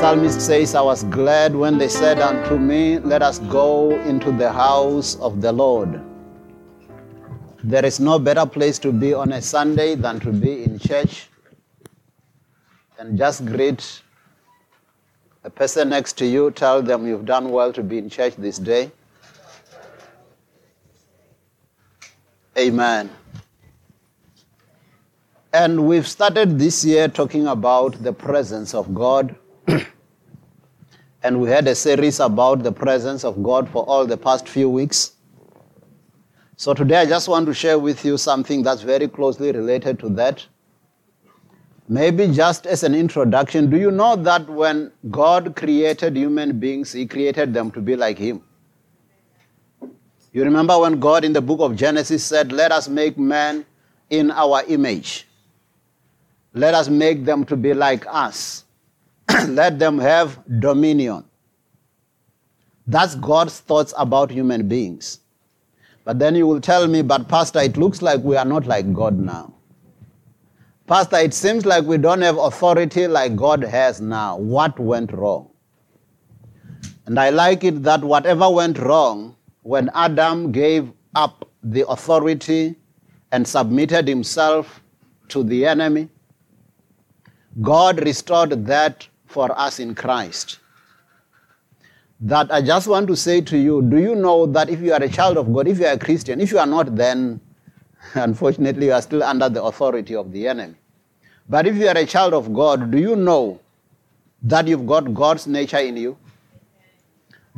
psalmist says, I was glad when they said unto me, Let us go into the house of the Lord. There is no better place to be on a Sunday than to be in church and just greet a person next to you, tell them you've done well to be in church this day. Amen. And we've started this year talking about the presence of God. And we had a series about the presence of God for all the past few weeks. So today I just want to share with you something that's very closely related to that. Maybe just as an introduction, do you know that when God created human beings, He created them to be like Him? You remember when God in the book of Genesis said, Let us make man in our image. Let us make them to be like us. Let them have dominion. That's God's thoughts about human beings. But then you will tell me, but Pastor, it looks like we are not like God now. Pastor, it seems like we don't have authority like God has now. What went wrong? And I like it that whatever went wrong when Adam gave up the authority and submitted himself to the enemy, God restored that for us in Christ. That I just want to say to you do you know that if you are a child of God, if you are a Christian, if you are not, then unfortunately you are still under the authority of the enemy. But if you are a child of God, do you know that you've got God's nature in you?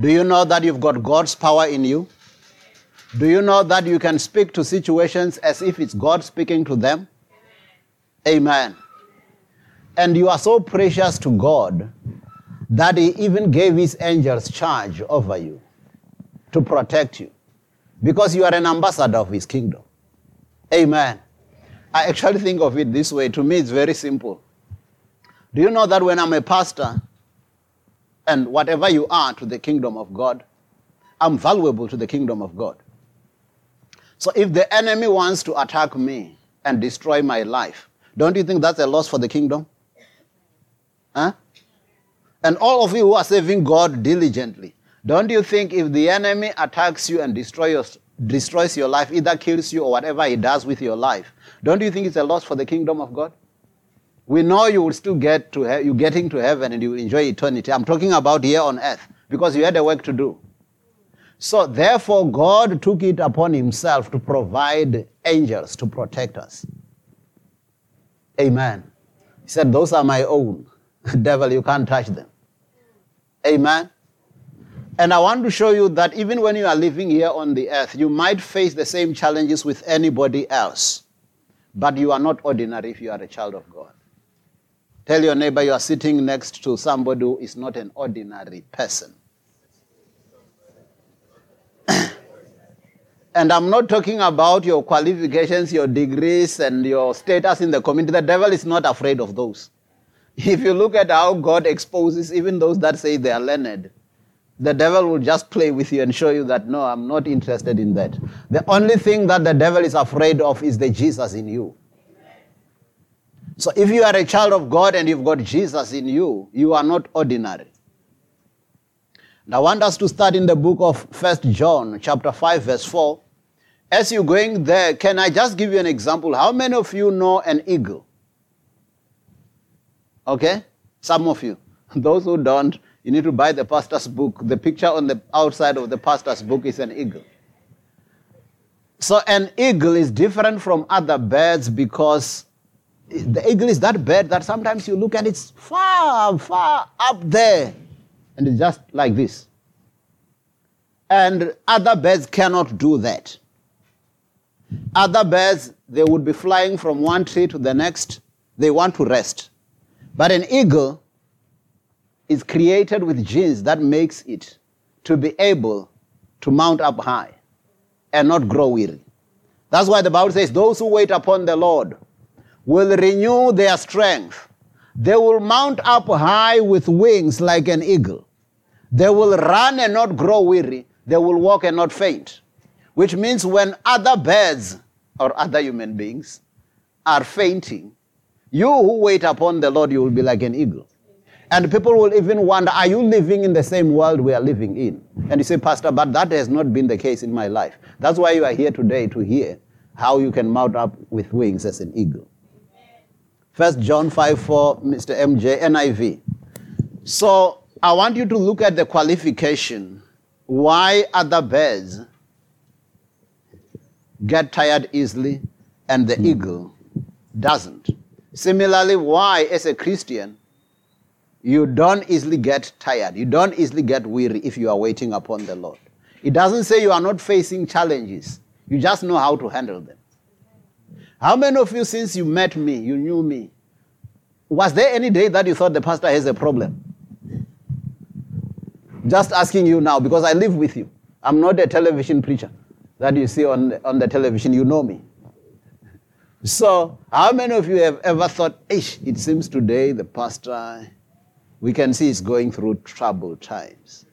Do you know that you've got God's power in you? Do you know that you can speak to situations as if it's God speaking to them? Amen. And you are so precious to God that He even gave His angels charge over you to protect you because you are an ambassador of His kingdom. Amen. I actually think of it this way. To me, it's very simple. Do you know that when I'm a pastor, and whatever you are to the kingdom of God, I'm valuable to the kingdom of God. So if the enemy wants to attack me and destroy my life, don't you think that's a loss for the kingdom? Huh? And all of you who are serving God diligently, don't you think if the enemy attacks you and destroys, destroys your life, either kills you or whatever he does with your life, don't you think it's a loss for the kingdom of God? We know you will still get to he- you getting to heaven and you enjoy eternity. I'm talking about here on earth because you had a work to do. So therefore, God took it upon Himself to provide angels to protect us. Amen. He said, "Those are my own. Devil, you can't touch them." Amen. And I want to show you that even when you are living here on the earth, you might face the same challenges with anybody else. But you are not ordinary if you are a child of God. Tell your neighbor you are sitting next to somebody who is not an ordinary person. and I'm not talking about your qualifications, your degrees, and your status in the community. The devil is not afraid of those. If you look at how God exposes even those that say they are learned, the devil will just play with you and show you that no, I'm not interested in that. The only thing that the devil is afraid of is the Jesus in you. So if you are a child of God and you've got Jesus in you, you are not ordinary. And I want us to start in the book of First John, chapter 5, verse 4. As you're going there, can I just give you an example? How many of you know an eagle? Okay? Some of you. Those who don't, you need to buy the pastor's book. The picture on the outside of the pastor's book is an eagle. So an eagle is different from other birds because the eagle is that bird that sometimes you look and it's far, far up there. And it's just like this. And other birds cannot do that. Other birds, they would be flying from one tree to the next. They want to rest. But an eagle is created with genes that makes it to be able to mount up high and not grow weary. That's why the Bible says, Those who wait upon the Lord will renew their strength. They will mount up high with wings like an eagle. They will run and not grow weary. They will walk and not faint. Which means when other birds or other human beings are fainting, you who wait upon the Lord, you will be like an eagle. And people will even wonder, are you living in the same world we are living in? And you say, Pastor, but that has not been the case in my life. That's why you are here today to hear how you can mount up with wings as an eagle. First John 5 4, Mr. MJ, NIV. So I want you to look at the qualification. Why other birds get tired easily and the eagle doesn't. Similarly, why as a Christian you don't easily get tired. You don't easily get weary if you are waiting upon the Lord. It doesn't say you are not facing challenges. You just know how to handle them. How many of you, since you met me, you knew me, was there any day that you thought the pastor has a problem? Just asking you now because I live with you. I'm not a television preacher that you see on, on the television. You know me. So, how many of you have ever thought, it seems today the pastor we can see he's going through troubled times.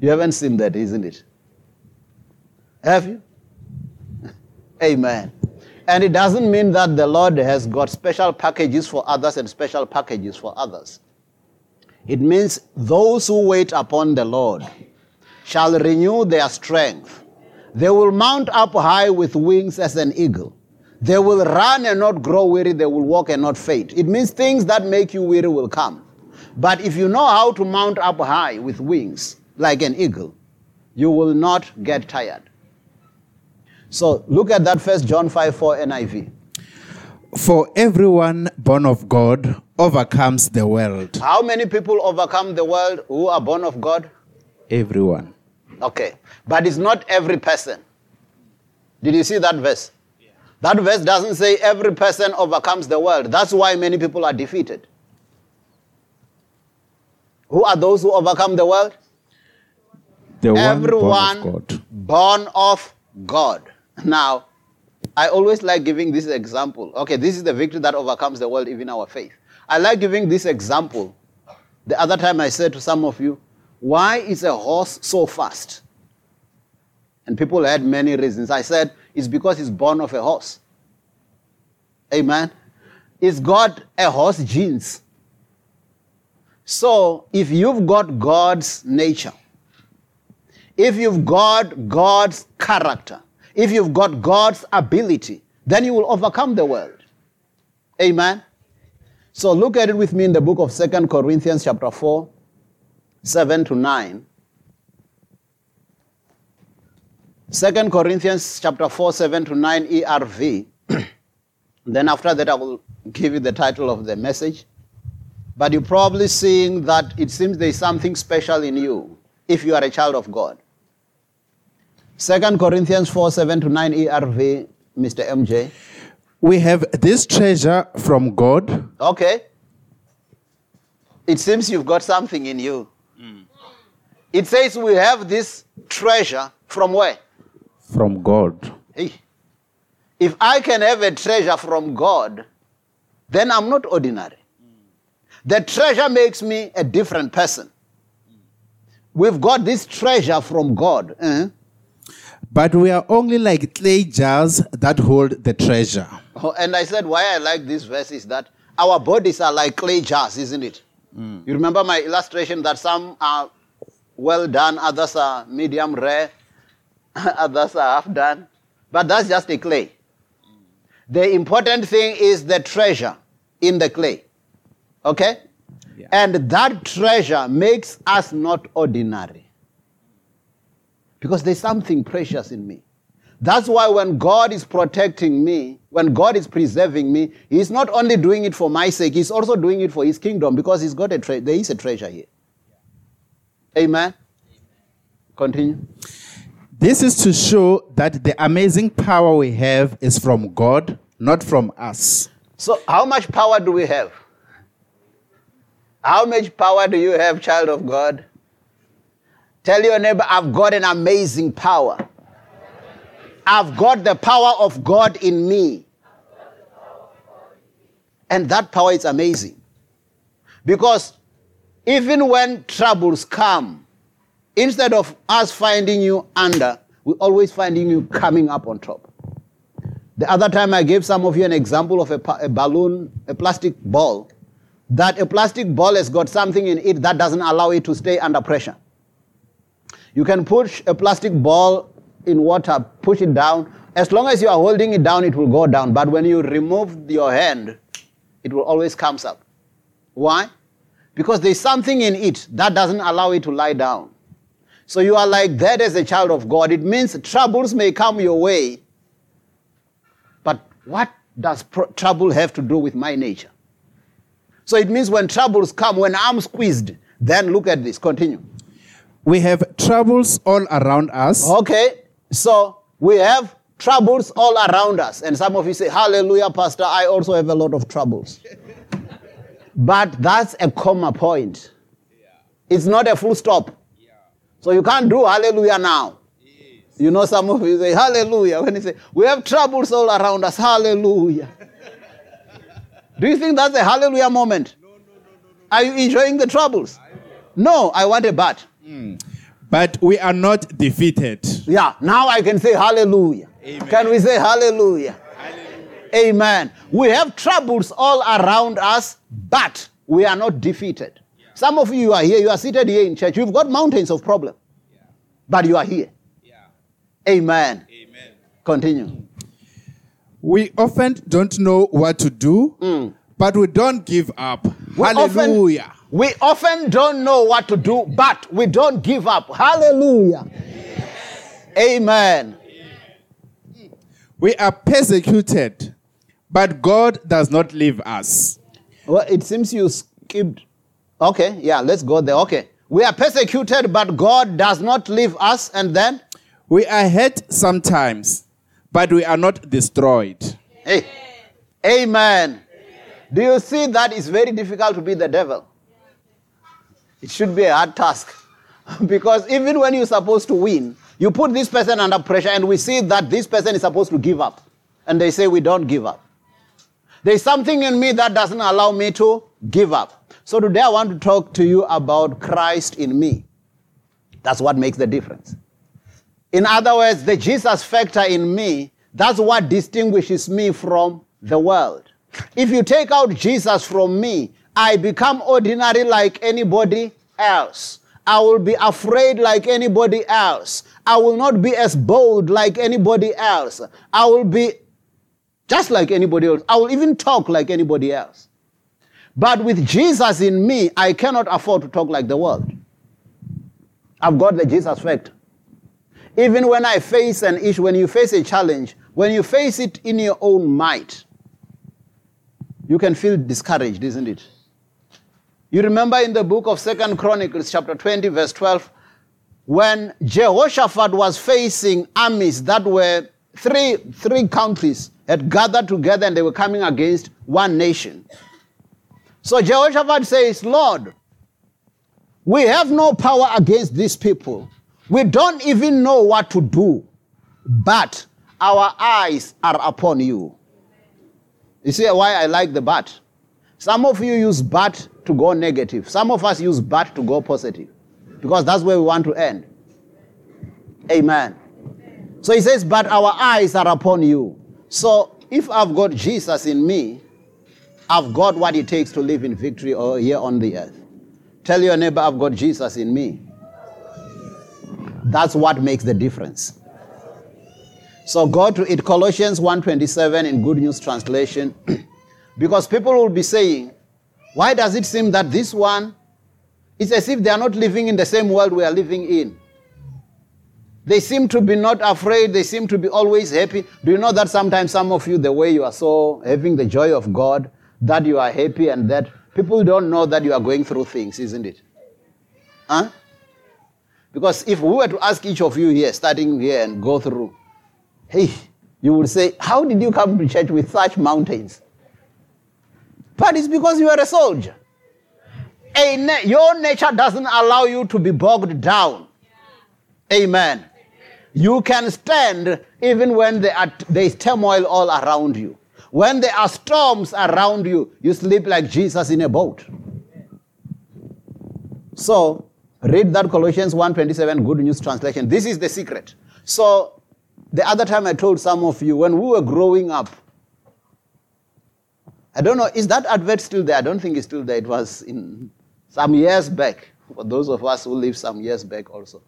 You haven't seen that, isn't it? Have you? Amen. And it doesn't mean that the Lord has got special packages for others and special packages for others. It means those who wait upon the Lord shall renew their strength. They will mount up high with wings as an eagle. They will run and not grow weary. They will walk and not faint. It means things that make you weary will come. But if you know how to mount up high with wings, like an eagle, you will not get tired. So look at that first John 5 4 NIV. For everyone born of God overcomes the world. How many people overcome the world who are born of God? Everyone. Okay. But it's not every person. Did you see that verse? That verse doesn't say every person overcomes the world. That's why many people are defeated. Who are those who overcome the world? The Everyone born of, born of God. Now, I always like giving this example. Okay, this is the victory that overcomes the world, even our faith. I like giving this example. The other time I said to some of you, why is a horse so fast? And people had many reasons. I said, it's because he's born of a horse. Amen. He's got a horse genes. So if you've got God's nature, if you've got God's character, if you've got God's ability, then you will overcome the world. Amen. So look at it with me in the book of Second Corinthians chapter 4, 7 to 9. 2 Corinthians chapter 4, 7 to 9 ERV. then after that I will give you the title of the message. But you're probably seeing that it seems there is something special in you if you are a child of God. 2 Corinthians 4, 7 to 9 ERV, Mr. MJ. We have this treasure from God. Okay. It seems you've got something in you. Mm. It says we have this treasure from where? from God. Hey, if I can have a treasure from God, then I'm not ordinary. The treasure makes me a different person. We've got this treasure from God. Uh-huh. But we are only like clay jars that hold the treasure. Oh, and I said, why I like this verse is that our bodies are like clay jars, isn't it? Mm. You remember my illustration that some are well done, others are medium rare, others are half done. But that's just a clay. The important thing is the treasure in the clay. Okay? Yeah. And that treasure makes us not ordinary. Because there's something precious in me. That's why when God is protecting me, when God is preserving me, He's not only doing it for my sake, He's also doing it for His kingdom because He's got a tre- there is a treasure here. Amen. Continue. This is to show that the amazing power we have is from God, not from us. So, how much power do we have? How much power do you have, child of God? Tell your neighbor, I've got an amazing power. I've got the power of God in me. And that power is amazing. Because even when troubles come, Instead of us finding you under, we're always finding you coming up on top. The other time I gave some of you an example of a, a balloon, a plastic ball that a plastic ball has got something in it that doesn't allow it to stay under pressure. You can push a plastic ball in water, push it down. As long as you are holding it down, it will go down. But when you remove your hand, it will always comes up. Why? Because there's something in it that doesn't allow it to lie down. So you are like that as a child of God. It means troubles may come your way. But what does trouble have to do with my nature? So it means when troubles come, when I'm squeezed, then look at this. Continue. We have troubles all around us. Okay, so we have troubles all around us. And some of you say, Hallelujah, Pastor, I also have a lot of troubles. but that's a comma point. It's not a full stop. So you can't do hallelujah now. You know, some of you say hallelujah when you say, We have troubles all around us, hallelujah. do you think that's a hallelujah moment? No, no, no, Are you enjoying the troubles? No, I want a but. Hmm. But we are not defeated. Yeah, now I can say hallelujah. Can we say hallelujah? Amen. We have troubles all around us, but we are not defeated. Some of you are here, you are seated here in church. You've got mountains of problem, but you are here. Yeah. Amen. Amen. Continue. We often don't know what to do, mm. but we don't give up. We Hallelujah. We often don't know what to do, but we don't give up. Hallelujah. Amen. We are persecuted, but God does not leave us. Well, it seems you skipped. Okay, yeah, let's go there. Okay. We are persecuted, but God does not leave us. And then, We are hurt sometimes, but we are not destroyed. hey, amen. Do you see that it's very difficult to be the devil? It should be a hard task. because even when you're supposed to win, you put this person under pressure, and we see that this person is supposed to give up. And they say, We don't give up. There's something in me that doesn't allow me to give up. So today I want to talk to you about Christ in me. That's what makes the difference. In other words, the Jesus factor in me, that's what distinguishes me from the world. If you take out Jesus from me, I become ordinary like anybody else. I will be afraid like anybody else. I will not be as bold like anybody else. I will be just like anybody else. I will even talk like anybody else. But with Jesus in me, I cannot afford to talk like the world. I've got the Jesus factor. Even when I face an issue, when you face a challenge, when you face it in your own might, you can feel discouraged, isn't it? You remember in the book of Second Chronicles, chapter 20, verse 12, when Jehoshaphat was facing armies that were three, three countries had gathered together and they were coming against one nation. So Jehoshaphat says, Lord, we have no power against these people. We don't even know what to do, but our eyes are upon you. You see why I like the but? Some of you use but to go negative. Some of us use but to go positive. Because that's where we want to end. Amen. So he says, But our eyes are upon you. So if I've got Jesus in me, I've got what it takes to live in victory or here on the earth. Tell your neighbor, I've got Jesus in me. That's what makes the difference. So go to it, Colossians 1.27 in Good News Translation. because people will be saying, why does it seem that this one, it's as if they are not living in the same world we are living in. They seem to be not afraid. They seem to be always happy. Do you know that sometimes some of you, the way you are so having the joy of God, that you are happy and that people don't know that you are going through things, isn't it? Huh? Because if we were to ask each of you here, starting here and go through, hey, you would say, How did you come to church with such mountains? But it's because you are a soldier. A na- your nature doesn't allow you to be bogged down. Amen. You can stand even when there, are, there is turmoil all around you. When there are storms around you, you sleep like Jesus in a boat. So, read that Colossians 1:27 Good News Translation. This is the secret. So, the other time I told some of you when we were growing up, I don't know, is that advert still there? I don't think it's still there. It was in some years back, for those of us who lived some years back also.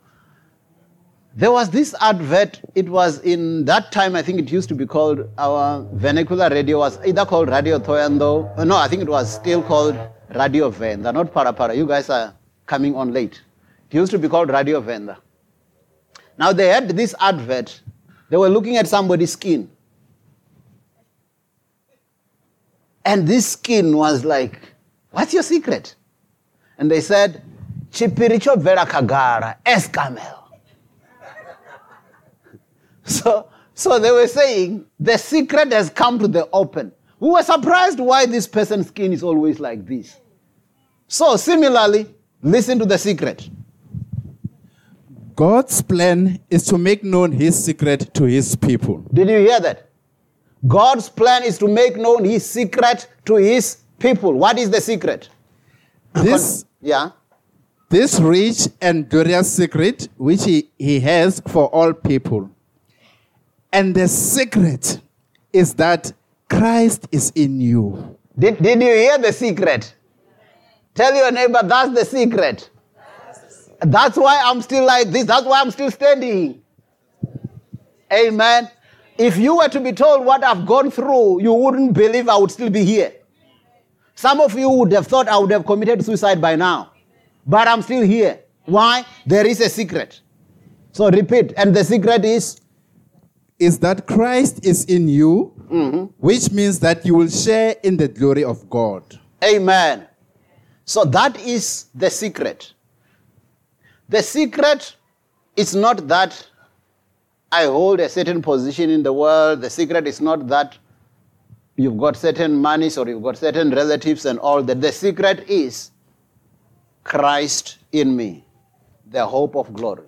There was this advert, it was in that time, I think it used to be called, our vernacular radio was either called Radio Thohoyandou, uh, no, I think it was still called Radio Venda, not Phalaphala. You guys are coming on late. It used to be called Radio Venda. Now they had this advert, they were looking at somebody's skin. And this skin was like, What's your secret? And they said, Chipiricho Vera Kagara, Escamel. so, so they were saying, The secret has come to the open. We were surprised why this person's skin is always like this. So, similarly, listen to the secret. God's plan is to make known his secret to his people. Did you hear that? God's plan is to make known his secret to his people. What is the secret? This, Yeah. this rich and glorious secret which he, he has for all people. And the secret is that Christ is in you. Did, did you hear the secret? Tell your neighbor that's the secret. That's why I'm still like this. That's why I'm still standing. Amen. If you were to be told what I've gone through, you wouldn't believe I would still be here. Some of you would have thought I would have committed suicide by now. But I'm still here. Why? There is a secret. So repeat. And the secret is Is that Christ is in you, mm-hmm. which means that you will share in the glory of God. Amen. So that is the secret. The secret is not that I hold a certain position in the world. The secret is not that you've got certain monies or you've got certain relatives and all that. The secret is Christ in me, the hope of glory.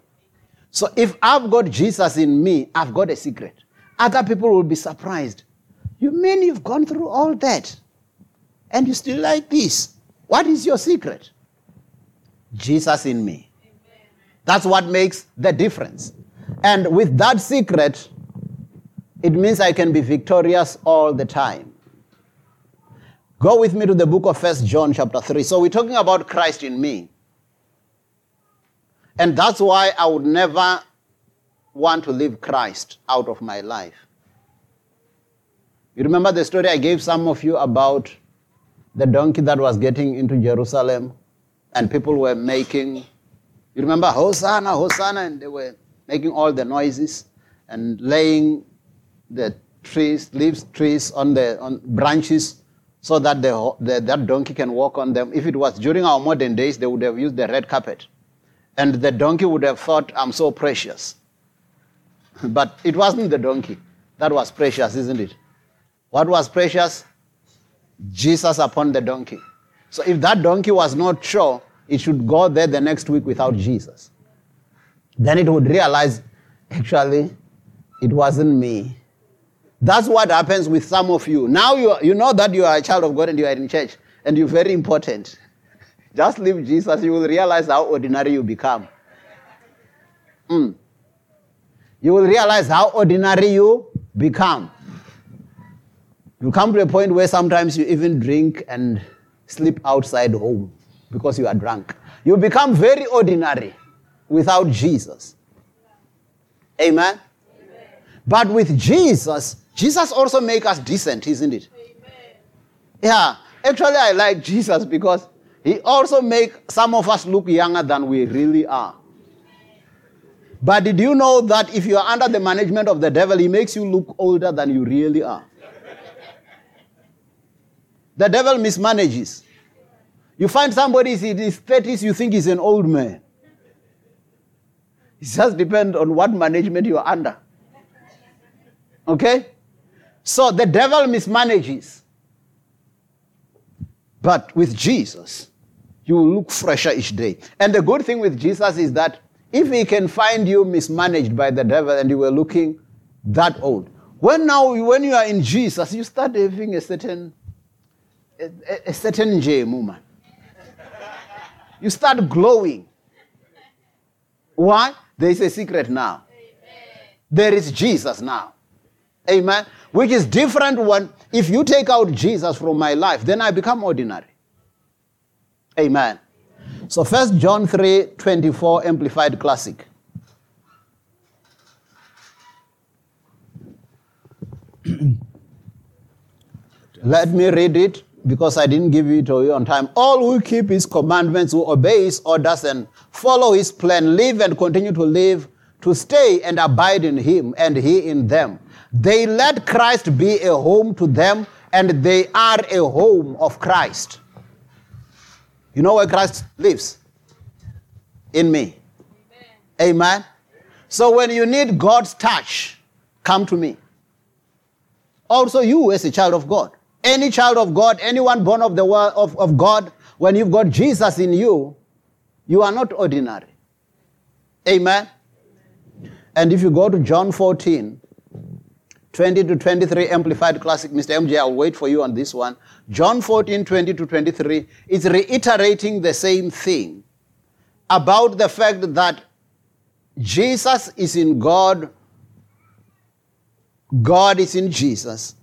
So if I've got Jesus in me, I've got a secret. Other people will be surprised. You mean you've gone through all that and you still like this? What is your secret? Jesus in me. That's what makes the difference. And with that secret, it means I can be victorious all the time. Go with me to the book of First John, chapter 3. So we're talking about Christ in me. And that's why I would never want to leave Christ out of my life. You remember the story I gave some of you about the donkey that was getting into Jerusalem and people were making, you remember, Hosanna, Hosanna, and they were making all the noises and laying the trees, leaves, trees on the on branches so that the, the, that donkey can walk on them. If it was during our modern days, they would have used the red carpet. And the donkey would have thought, I'm so precious. But it wasn't the donkey. That was precious, isn't it? What was precious? Jesus upon the donkey. So if that donkey was not sure, it should go there the next week without Jesus. Then it would realize, actually, it wasn't me. That's what happens with some of you. Now you, you know that you are a child of God and you are in church and you're very important. Just leave Jesus, you will realize how ordinary you become. Mm. You will realize how ordinary you become. You come to a point where sometimes you even drink and sleep outside home because you are drunk. You become very ordinary without Jesus. Amen? But with Jesus, Jesus also make us decent, isn't it? Yeah. Actually, I like Jesus because he also make some of us look younger than we really are. But did you know that if you are under the management of the devil, he makes you look older than you really are? The devil mismanages. You find somebody in his 30s, you think he's an old man. It just depends on what management you are under. Okay? So the devil mismanages. But with Jesus, you will look fresher each day. And the good thing with Jesus is that if he can find you mismanaged by the devil and you were looking that old, when now when you are in Jesus, you start having a certain a, a- certain J movement. You start glowing. Why? There is a secret now. There is Jesus now. Amen. Which is different when if you take out Jesus from my life, then I become ordinary. Amen. So first John 3 24 Amplified Classic. Let me read it because I didn't give it to you on time. All who keep his commandments, who obey his orders and follow his plan, live and continue to live, to stay and abide in him and he in them. They let Christ be a home to them and they are a home of Christ. You know where Christ lives? In me. Amen. Amen. So when you need God's touch, come to me. Also, you as a child of God. Any child of God, anyone born of the world of, of God, when you've got Jesus in you, you are not ordinary. Amen. And if you go to John 14, 20 to 23 Amplified Classic, Mr. MJ, I'll wait for you on this one. John 14, 20 to 23 is reiterating the same thing about the fact that Jesus is in God, God is in Jesus,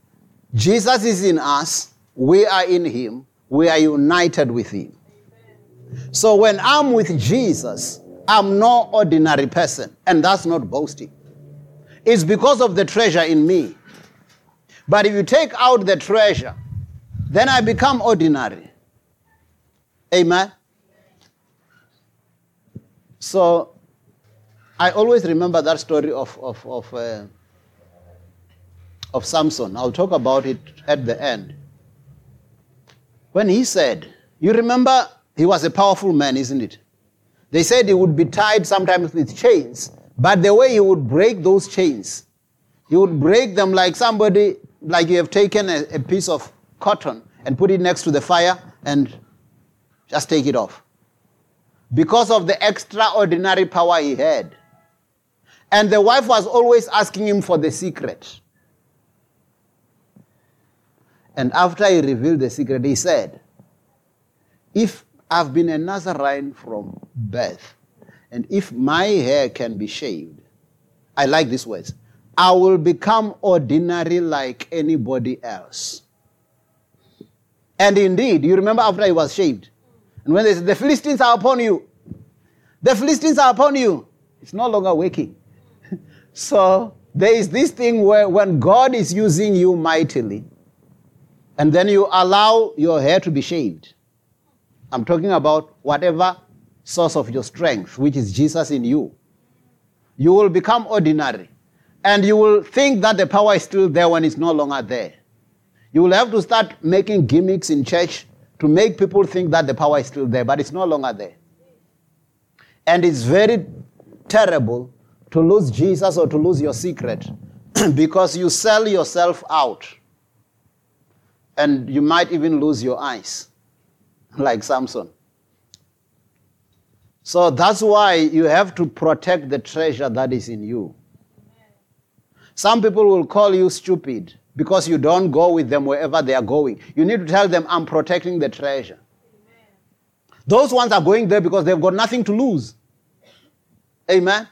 Jesus is in us, we are in Him, we are united with Him. So when I'm with Jesus, I'm no ordinary person, and that's not boasting. It's because of the treasure in me. But if you take out the treasure, then I become ordinary. Amen. So I always remember that story of, of, of, uh, of Samson. I'll talk about it at the end. When he said, You remember, he was a powerful man, isn't it? They said he would be tied sometimes with chains, but the way he would break those chains, he would break them like somebody, like you have taken a, a piece of cotton and put it next to the fire and just take it off. Because of the extraordinary power he had. And the wife was always asking him for the secret. And after he revealed the secret, he said, If I've been a Nazarene from birth, and if my hair can be shaved, I like these words, I will become ordinary like anybody else. And indeed, you remember after he was shaved, and when they said, The Philistines are upon you, the Philistines are upon you, it's no longer waking. so there is this thing where when God is using you mightily, and then you allow your hair to be shaved. I'm talking about whatever source of your strength, which is Jesus in you. You will become ordinary. And you will think that the power is still there when it's no longer there. You will have to start making gimmicks in church to make people think that the power is still there, but it's no longer there. And it's very terrible to lose Jesus or to lose your secret because you sell yourself out and you might even lose your eyes, like Samson. So that's why you have to protect the treasure that is in you. Some people will call you stupid because you don't go with them wherever they are going. You need to tell them, I'm protecting the treasure. Those ones are going there because they've got nothing to lose. Amen.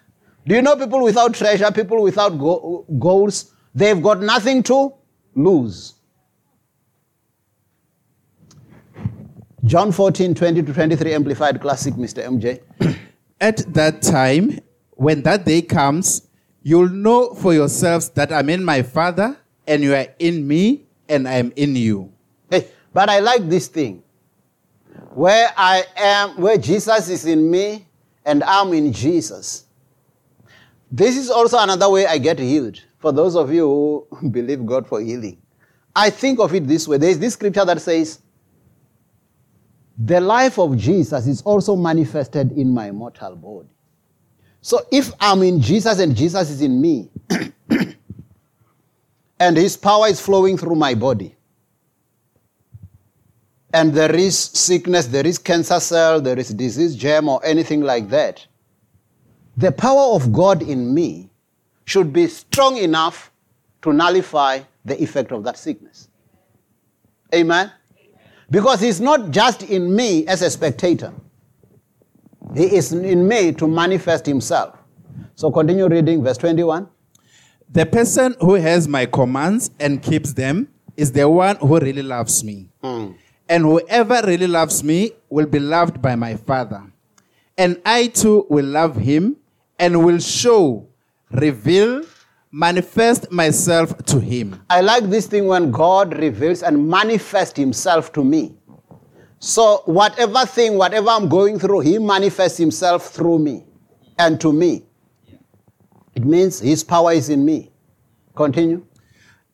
Do you know people without treasure, people without go- goals, they've got nothing to lose. John 14, 20 to 23, Amplified Classic, Mr. MJ. At that time, when that day comes, you'll know for yourselves that I'm in my Father, and you are in me, and I am in you. Hey, but I like this thing. Where I am, where Jesus is in me, and I'm in Jesus. This is also another way I get healed. For those of you who believe God for healing, I think of it this way. There is this scripture that says, the life of Jesus is also manifested in my mortal body. So if I'm in Jesus and Jesus is in me, and his power is flowing through my body, and there is sickness, there is cancer cell, there is disease germ, or anything like that, the power of God in me should be strong enough to nullify the effect of that sickness. Amen? Because he's not just in me as a spectator, he is in me to manifest himself. So continue reading verse 21. The person who has my commands and keeps them is the one who really loves me. Hmm. And whoever really loves me will be loved by my Father. And I too will love him and will show, reveal, manifest myself to him. I like this thing when God reveals and manifests himself to me. So, whatever thing, whatever I'm going through, he manifests himself through me and to me. It means his power is in me. Continue.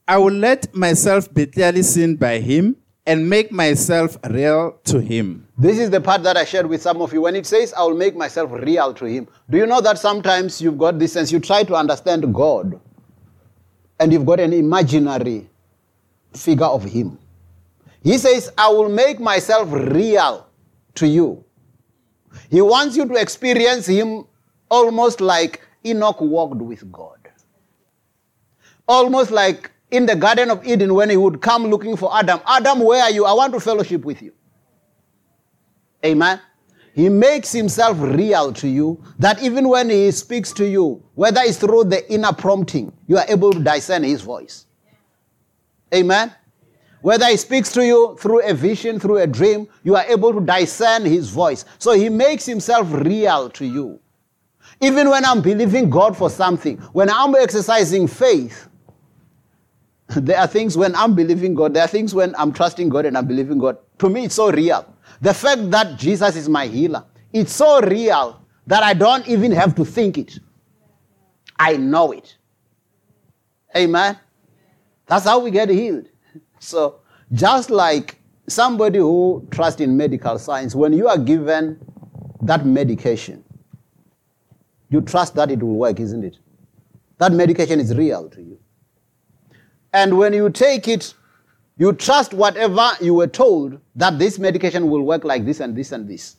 I will let myself be clearly seen by him and make myself real to him. This is the part that I shared with some of you. When it says, I will make myself real to him, do you know that sometimes you've got this sense, you try to understand God, and you've got an imaginary figure of him. He says, I will make myself real to you. He wants you to experience him almost like Enoch walked with God. Almost like in the Garden of Eden when he would come looking for Adam. Adam, where are you? I want to fellowship with you. Amen. He makes himself real to you that even when he speaks to you, whether it's through the inner prompting, you are able to discern his voice. Amen. Whether he speaks to you through a vision, through a dream, you are able to discern his voice. So he makes himself real to you. Even when I'm believing God for something, when I'm exercising faith, there are things when I'm believing God, there are things when I'm trusting God and I'm believing God. To me, it's so real. The fact that Jesus is my healer, it's so real that I don't even have to think it. I know it. Amen. That's how we get healed. So, just like somebody who trusts in medical science, when you are given that medication, you trust that it will work, isn't it? That medication is real to you. And when you take it, you trust whatever you were told that this medication will work like this and this and this.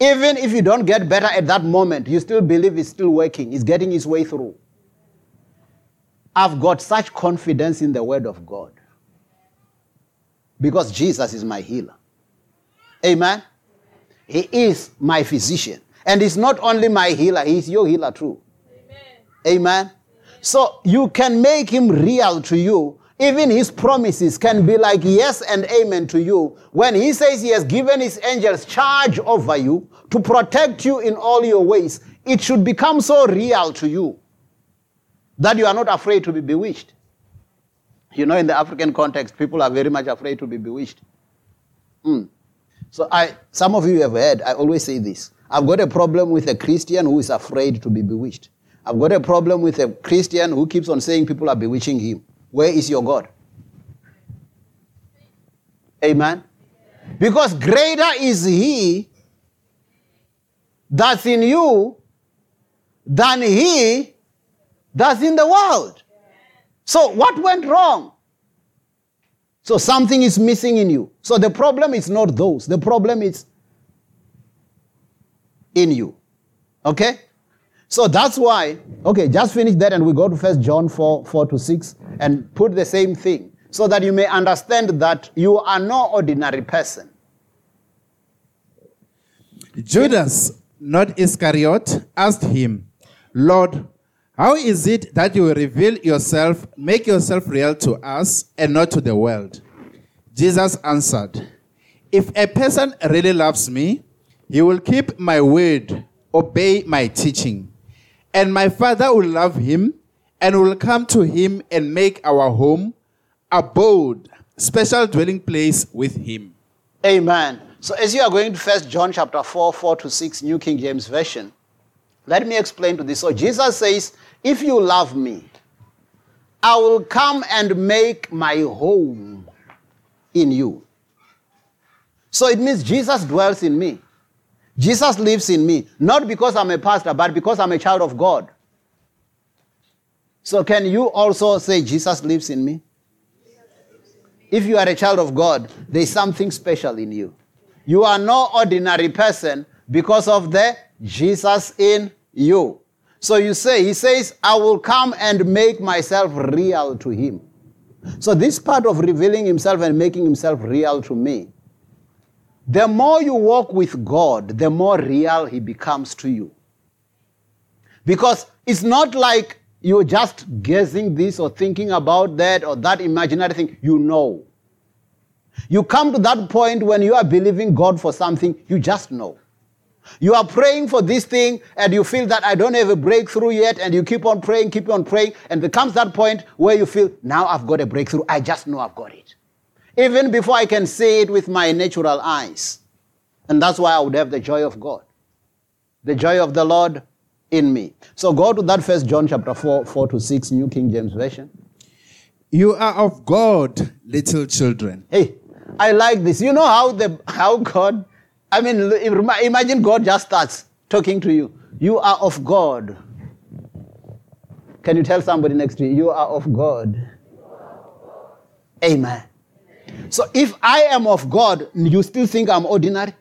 Even if you don't get better at that moment, you still believe it's still working, it's getting its way through. I've got such confidence in the Word of God because Jesus is my healer. Amen. He is my physician. And he's not only my healer, he's your healer too. Amen. So you can make him real to you. Even his promises can be like yes and amen to you. When he says he has given his angels charge over you to protect you in all your ways, it should become so real to you that you are not afraid to be bewitched. You know, in the African context, people are very much afraid to be bewitched. Mm. So I, some of you have heard, I always say this. I've got a problem with a Christian who is afraid to be bewitched. I've got a problem with a Christian who keeps on saying people are bewitching him. Where is your God? Amen. Because greater is he that's in you than he that's in the world. So, what went wrong? So, something is missing in you. So, the problem is not those, the problem is in you. Okay? So that's why, okay, just finish that and we go to First John 4, 4 to 6 and put the same thing so that you may understand that you are no ordinary person. Judas, not Iscariot, asked him, Lord, how is it that you reveal yourself, make yourself real to us and not to the world? Jesus answered, If a person really loves me, he will keep my word, obey my teaching. And my Father will love him and will come to him and make our home, abode, special dwelling place with him. Amen. So as you are going to First John chapter 4, 4 to 6, New King James Version, let me explain to this. So Jesus says, If you love me, I will come and make my home in you. So it means Jesus dwells in me. Jesus lives in me, not because I'm a pastor, but because I'm a child of God. So, can you also say, Jesus lives in me? If you are a child of God, there's something special in you. You are no ordinary person because of the Jesus in you. So you say, He says, I will come and make myself real to Him. So, this part of revealing Himself and making Himself real to me the more you walk with God, the more real He becomes to you. Because it's not like you're just guessing this or thinking about that or that imaginary thing. You know. You come to that point when you are believing God for something, you just know. You are praying for this thing and you feel that I don't have a breakthrough yet, and you keep on praying, keep on praying, and there comes that point where you feel, now I've got a breakthrough. I just know I've got it. Even before I can see it with my natural eyes. And that's why I would have the joy of God. The joy of the Lord in me. So go to that first John chapter 4, 4 to 6, New King James Version. You are of God, little children. Hey, I like this. You know how the how God I mean, imagine God just starts talking to you. You are of God. Can you tell somebody next to you, you are of God? Amen. So if I am of God, you still think I'm ordinary?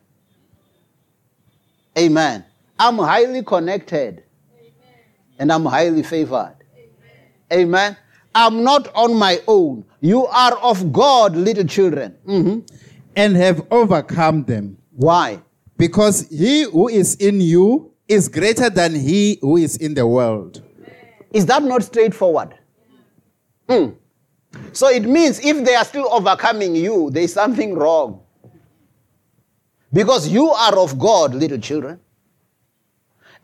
Amen. I'm highly connected. And I'm highly favored. Amen. I'm not on my own. You are of God, little children. Mm-hmm. And have overcome them. Why? Because he who is in you is greater than he who is in the world. Is that not straightforward? Mm. So it means if they are still overcoming you, there is something wrong. Because you are of God, little children.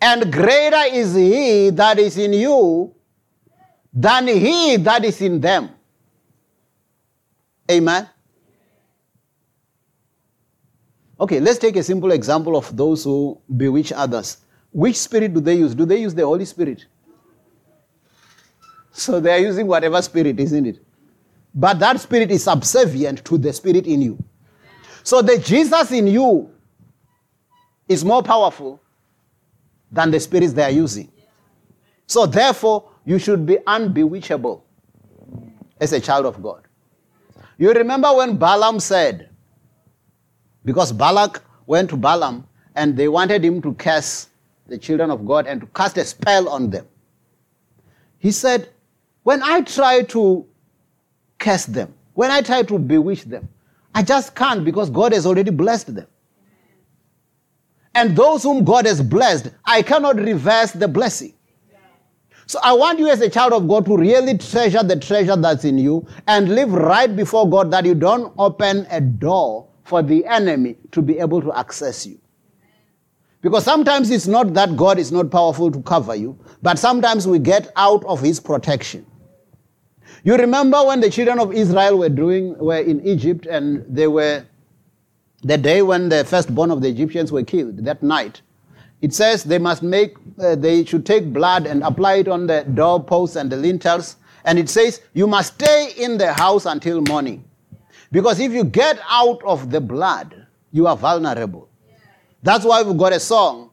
And greater is he that is in you than he that is in them. Amen. Okay, let's take a simple example of those who bewitch others. Which spirit do they use? Do they use the Holy Spirit? So they are using whatever spirit, isn't it? But that spirit is subservient to the spirit in you. So the Jesus in you is more powerful than the spirits they are using. So therefore, you should be unbewitchable as a child of God. You remember when Balaam said, because Balak went to Balaam and they wanted him to curse the children of God and to cast a spell on them. He said, When I try to curse them, when I try to bewitch them, I just can't because God has already blessed them. And those whom God has blessed, I cannot reverse the blessing. So I want you as a child of God to really treasure the treasure that's in you and live right before God that you don't open a door for the enemy to be able to access you. Because sometimes it's not that God is not powerful to cover you, but sometimes we get out of his protection. You remember when the children of Israel were doing were in Egypt and they were the day when the firstborn of the Egyptians were killed, that night. It says they must make uh, they should take blood and apply it on the doorposts and the lintels and it says you must stay in the house until morning. Because if you get out of the blood, you are vulnerable. That's why we've got a song.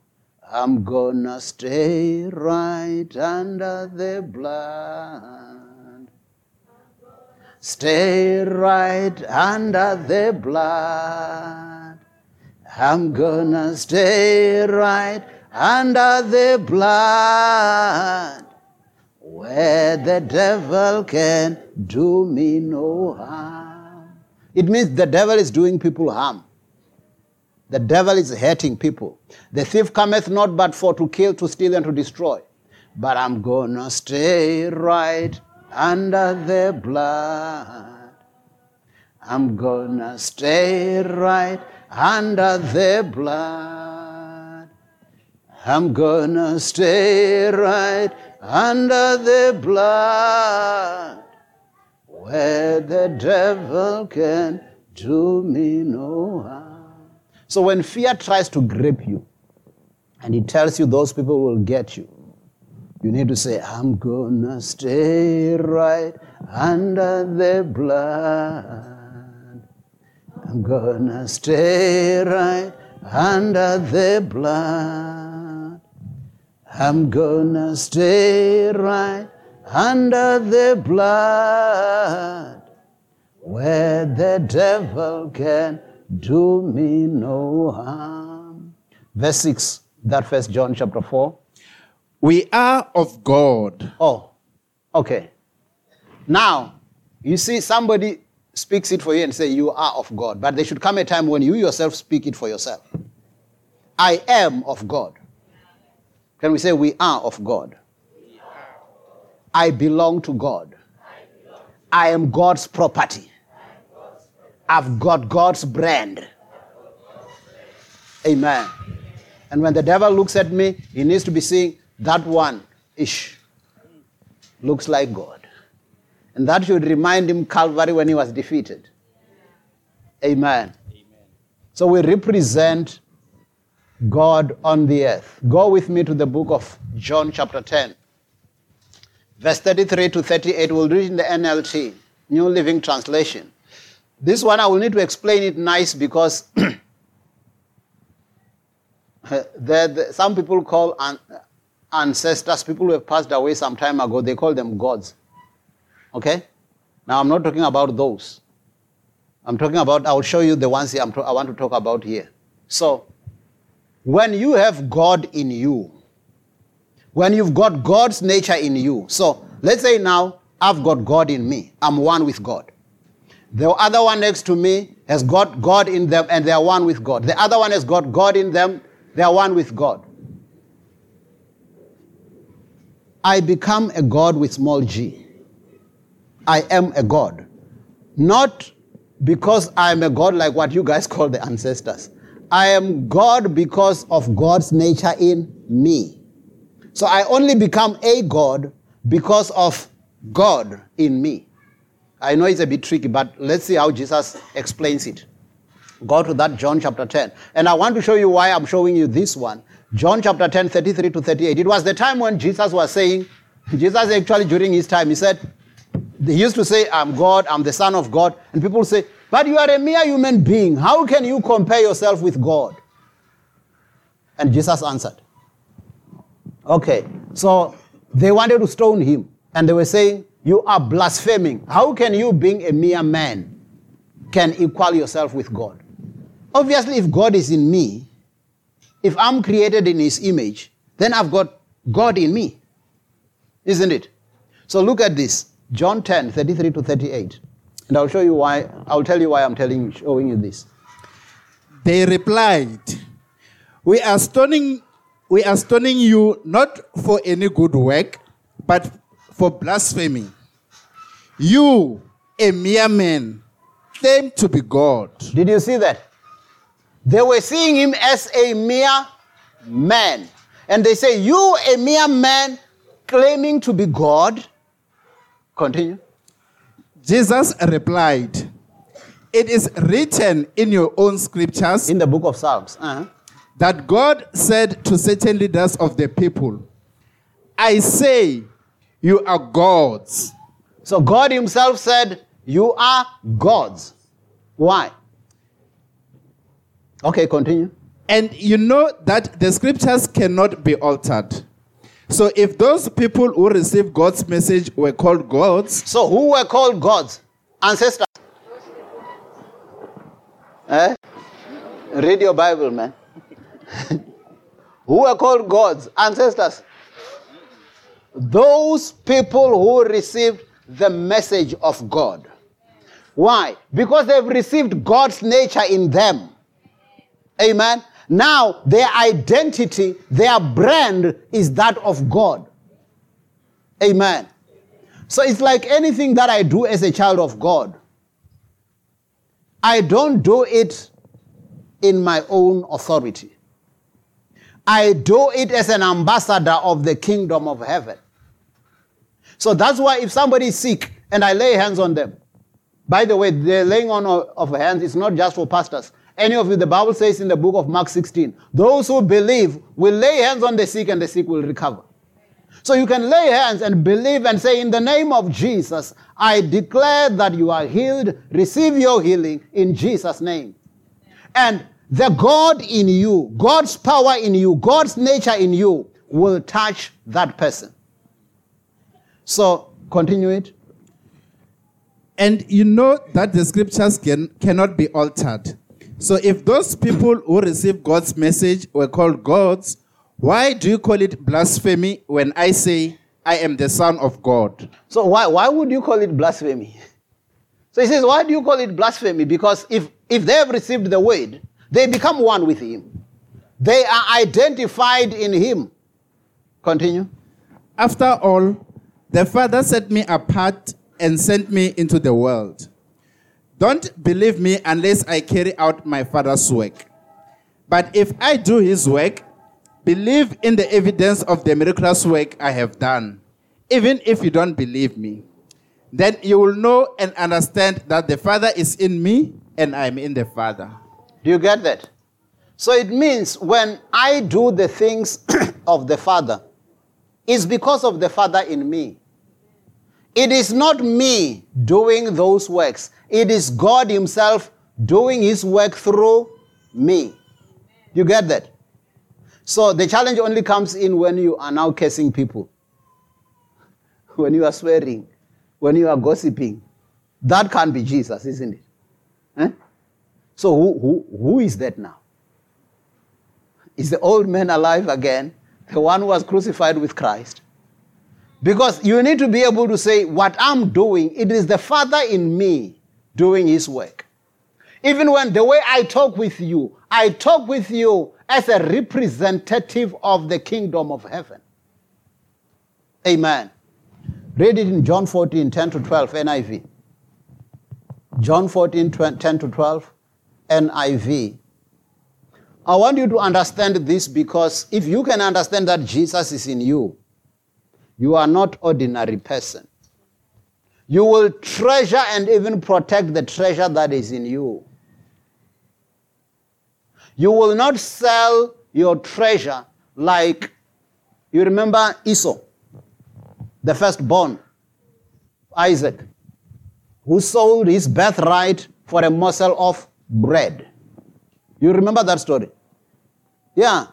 I'm gonna stay right under the blood. Stay right under the blood. I'm gonna stay right under the blood. Where the devil can do me no harm. It means the devil is doing people harm. The devil is hurting people. The thief cometh not but for to kill, to steal, and to destroy. But I'm gonna stay right under the blood. I'm gonna stay right under the blood. I'm gonna stay right under the blood where the devil can do me no harm. So when fear tries to grip you and he tells you those people will get you, you need to say, I'm gonna stay right under the blood. I'm gonna stay right under the blood. I'm gonna stay right under the blood, where the devil can do me no harm. Verse 6, that first John chapter 4. We are of God. Oh, okay. Now, you see, somebody speaks it for you and say you are of God, but there should come a time when you yourself speak it for yourself. I am of God. Can we say we are of God? I belong to God. I am God's property. I've got God's brand. Amen. And when the devil looks at me, he needs to be seeing that one ish looks like God. And that should remind him Calvary when he was defeated. Amen. Amen. So we represent God on the earth. Go with me to the book of John, chapter 10, verse 33 to 38. We'll read in the NLT, New Living Translation. This one I will need to explain it nice because the, some people call an, ancestors, people who have passed away some time ago, they call them gods. Okay? Now I'm not talking about those. I'm talking about, I'll show you the ones I'm, I want to talk about here. So, when you have God in you, when you've got God's nature in you, so let's say now I've got God in me, I'm one with God. The other one next to me has got God in them and they are one with God. The other one has got God in them, they are one with God. I become a God with small g. I am a God. Not because I am a God like what you guys call the ancestors. I am God because of God's nature in me. So I only become a God because of God in me. I know it's a bit tricky, but let's see how Jesus explains it. Go to that John chapter 10. And I want to show you why I'm showing you this one. John chapter 10, 33 to 38. It was the time when Jesus was saying, Jesus actually during his time, he said, he used to say, I'm God, I'm the Son of God. And people say, but you are a mere human being. How can you compare yourself with God? And Jesus answered. Okay, so they wanted to stone him. And they were saying, You are blaspheming. How can you, being a mere man, can equal yourself with God? Obviously, if God is in me, if I'm created in his image, then I've got God in me. Isn't it? So look at this. John 10, 33 to 38. And I'll show you why, I'll tell you why I'm telling showing you this. They replied, We are stoning we are stoning you not for any good work, but for blasphemy. You, a mere man, claim to be God. Did you see that? They were seeing him as a mere man. And they say, You, a mere man, claiming to be God. Continue. Jesus replied, It is written in your own scriptures In the book of Psalms. Uh-huh. that God said to certain leaders of the people, I say, you are gods. So God Himself said, You are gods. Why? Okay, continue. And you know that the scriptures cannot be altered. So if those people who received God's message were called gods, So who were called gods? Ancestors. Eh? Read your Bible, man. who were called gods? Ancestors. Those people who received the message of God. Why? Because they've received God's nature in them. Amen. Now, their identity, their brand is that of God. Amen. So it's like anything that I do as a child of God. I don't do it in my own authority. I do it as an ambassador of the kingdom of heaven. So that's why if somebody is sick and I lay hands on them, by the way, the laying on of hands is not just for pastors. Any of you, the Bible says in the book of Mark 16, those who believe will lay hands on the sick and the sick will recover. So you can lay hands and believe and say, In the name of Jesus, I declare that you are healed. Receive your healing in Jesus' name. And the God in you, God's power in you, God's nature in you will touch that person. So continue it. and you know that the scriptures can, cannot be altered. So if those people who received God's message were called gods, why do you call it blasphemy when I say I am the Son of God? So why, why would you call it blasphemy? So he says, why do you call it blasphemy? Because if, if they have received the word, they become one with him. They are identified in him. Continue. After all, The Father set me apart and sent me into the world. Don't believe me unless I carry out my Father's work. But if I do his work, believe in the evidence of the miraculous work I have done, even if you don't believe me. Then you will know and understand that the Father is in me and I am in the Father. Do you get that? So it means when I do the things of the Father, it's because of the Father in me. It is not me doing those works, it is God Himself doing His work through me. You get that? So the challenge only comes in when you are now cursing people, when you are swearing, when you are gossiping. That can't be Jesus, isn't it? Eh? So who, who, who is that now? Is the old man alive again? The one who was crucified with Christ? Because you need to be able to say, What I'm doing, it is the Father in me doing His work. Even when the way I talk with you, I talk with you as a representative of the kingdom of heaven. Amen. Read it in John 14, 10 to 12, NIV. John 14, 10 to 12, NIV. I want you to understand this because if you can understand that Jesus is in you, you are not ordinary person. You will treasure and even protect the treasure that is in you. You will not sell your treasure like you remember Esau, the firstborn, Isaac, who sold his birthright for a morsel of bread. You remember that story? Yeah.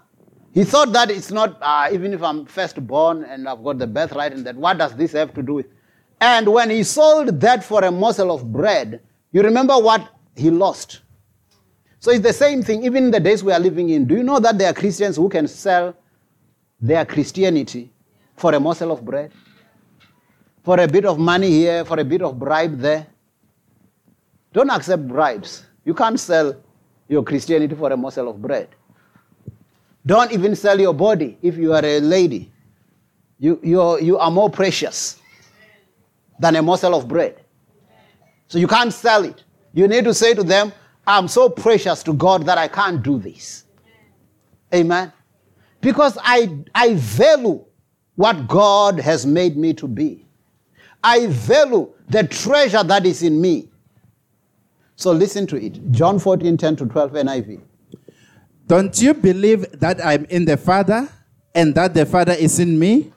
He thought that it's not, uh, even if I'm firstborn and I've got the birthright and that, what does this have to do with? And when he sold that for a morsel of bread, you remember what he lost? So it's the same thing, even in the days we are living in. Do you know that there are Christians who can sell their Christianity for a morsel of bread? For a bit of money here, for a bit of bribe there? Don't accept bribes. You can't sell your Christianity for a morsel of bread. Don't even sell your body if you are a lady. You, you, you are more precious than a morsel of bread. So you can't sell it. You need to say to them, I'm so precious to God that I can't do this. Amen. Because I, I value what God has made me to be. I value the treasure that is in me. So listen to it. John 14, 10 to 12 NIV. Don't you believe that I'm in the Father and that the Father is in me?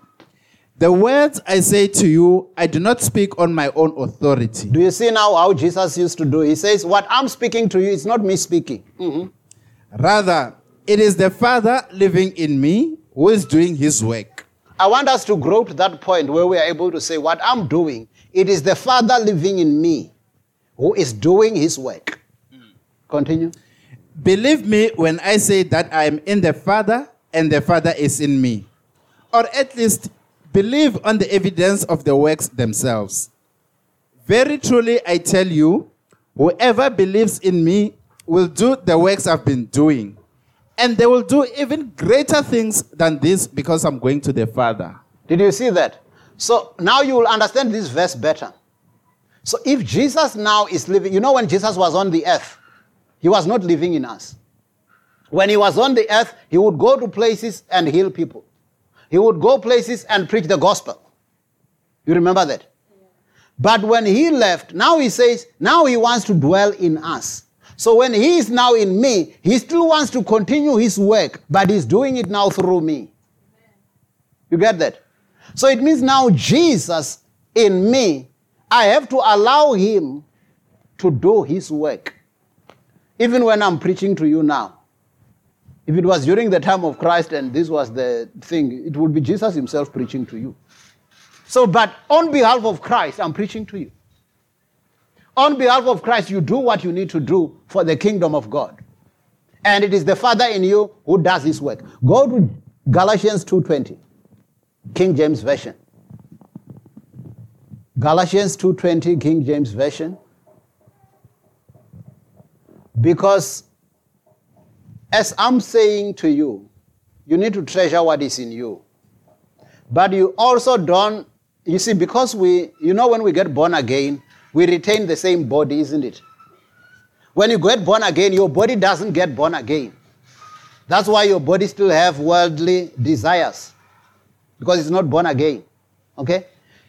The words I say to you, I do not speak on my own authority. Do you see now how Jesus used to do? He says, What I'm speaking to you is not me speaking. Mm-hmm. Rather, it is the Father living in me who is doing his work. I want us to grow to that point where we are able to say, What I'm doing, it is the Father living in me who is doing his work. Continue. Believe me when I say that I am in the Father and the Father is in me. Or at least believe on the evidence of the works themselves. Very truly, I tell you, whoever believes in me will do the works I've been doing. And they will do even greater things than this because I'm going to the Father. Did you see that? So now you will understand this verse better. So if Jesus now is living, you know, when Jesus was on the earth, he was not living in us. When he was on the earth, he would go to places and heal people. He would go places and preach the gospel. You remember that? But when he left, now he says, now he wants to dwell in us. So when he is now in me, he still wants to continue his work, but he's doing it now through me. You get that? So it means now Jesus in me, I have to allow him to do his work. Even when I'm preaching to you now. If it was during the time of Christ and this was the thing, it would be Jesus himself preaching to you. So, but on behalf of Christ, I'm preaching to you. On behalf of Christ, you do what you need to do for the kingdom of God. And it is the Father in you who does his work. Go to Galatians 2:20, King James Version. Galatians 2:20, King James Version. Because as I'm saying to you, you need to treasure what is in you. But you also don't you see, because we, you know, when we get born again, we retain the same body, isn't it? When you get born again, your body doesn't get born again. That's why your body still have worldly desires because it's not born again. Okay?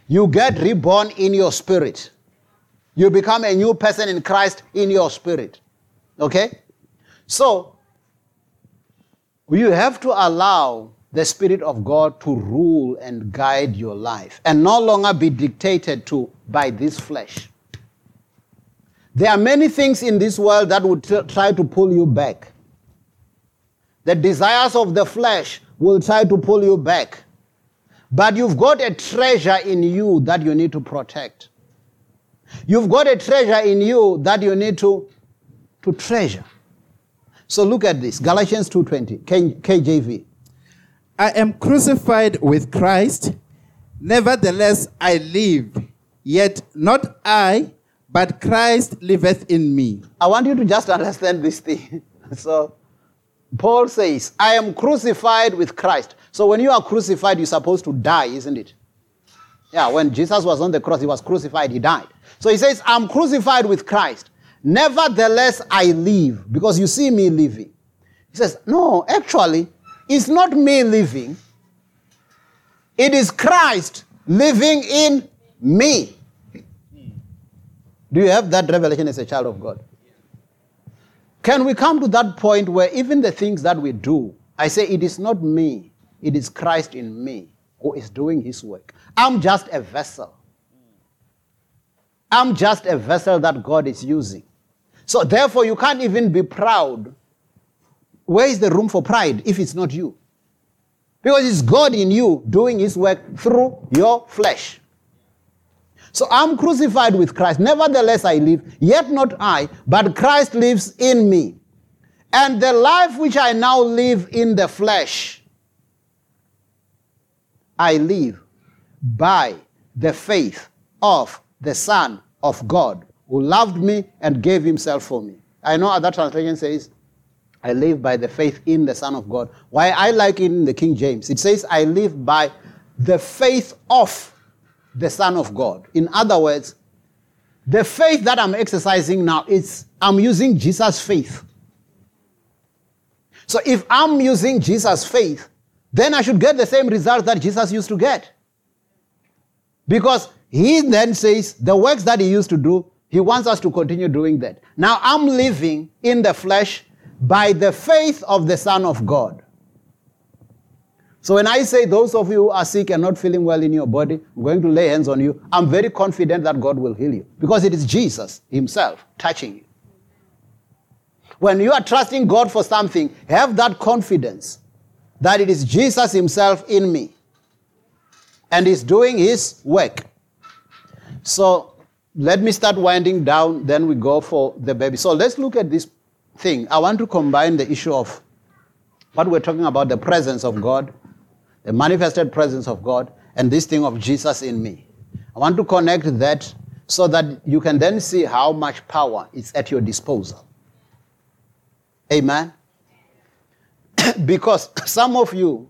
You get reborn in your spirit. You become a new person in Christ in your spirit. Okay? So, you have to allow the Spirit of God to rule and guide your life and no longer be dictated to by this flesh. There are many things in this world that would t- try to pull you back. The desires of the flesh will try to pull you back. But you've got a treasure in you that you need to protect. You've got a treasure in you that you need to, to treasure. So look at this Galatians 2:20, K- KJV. I am crucified with Christ. Nevertheless, I live. Yet not I, but Christ liveth in me. I want you to just understand this thing. so, Paul says, I am crucified with Christ. So, when you are crucified, you're supposed to die, isn't it? Yeah, when Jesus was on the cross, he was crucified, he died. So, he says, I'm crucified with Christ. Nevertheless, I live, because you see me living. He says, No, actually, it's not me living, it is Christ living in me. Do you have that revelation as a child of God? Can we come to that point where even the things that we do, I say it is not me, it is Christ in me who is doing his work. I'm just a vessel. I'm just a vessel that God is using. So therefore, you can't even be proud. Where is the room for pride if it's not you? Because it's God in you doing his work through your flesh. So I'm crucified with Christ. Nevertheless, I live, yet not I, but Christ lives in me. And the life which I now live in the flesh, I live by the faith of the Son of God, who loved me and gave himself for me. I know other translation says, I live by the faith in the Son of God. Why I like it in the King James, it says, I live by the faith of the Son of God. In other words, the faith that I'm exercising now is I'm using Jesus' faith. So if I'm using Jesus' faith, then I should get the same result that Jesus used to get. Because he then says the works that he used to do, he wants us to continue doing that. Now I'm living in the flesh by the faith of the Son of God. So when I say those of you who are sick and not feeling well in your body, I'm going to lay hands on you, I'm very confident that God will heal you because it is Jesus himself touching you. When you are trusting God for something, have that confidence that it is Jesus himself in me and he's doing his work. So let me start winding down, then we go for the baby. So let's look at this thing. I want to combine the issue of what we're talking about the presence of God the manifested presence of God, and this thing of Jesus in me. I want to connect that so that you can then see how much power is at your disposal. Amen. because some of you,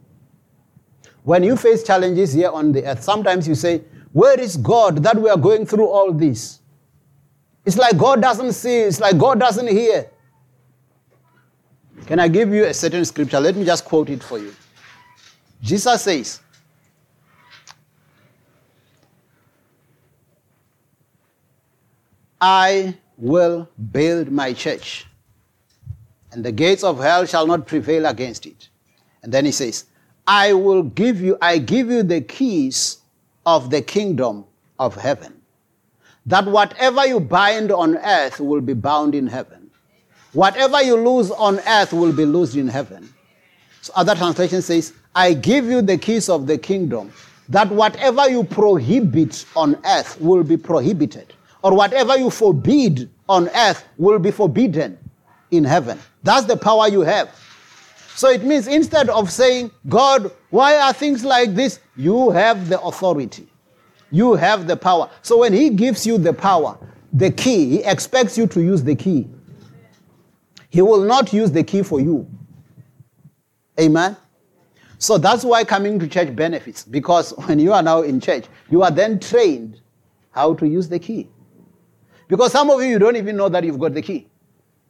when you face challenges here on the earth, sometimes you say, Where is God that we are going through all this? It's like God doesn't see, it's like God doesn't hear. Can I give you a certain scripture? Let me just quote it for you. Jesus says, I will build my church, and the gates of hell shall not prevail against it. And then he says, I will give you, I give you the keys of the kingdom of heaven. That whatever you bind on earth will be bound in heaven. Whatever you lose on earth will be loosed in heaven. So other translation says, I give you the keys of the kingdom, that whatever you prohibit on earth will be prohibited, or whatever you forbid on earth will be forbidden in heaven. That's the power you have. So it means instead of saying, God, why are things like this? You have the authority. You have the power. So when He gives you the power, the key, He expects you to use the key. He will not use the key for you. Amen. So that's why coming to church benefits, because when you are now in church, you are then trained how to use the key. Because some of you, you don't even know that you've got the key.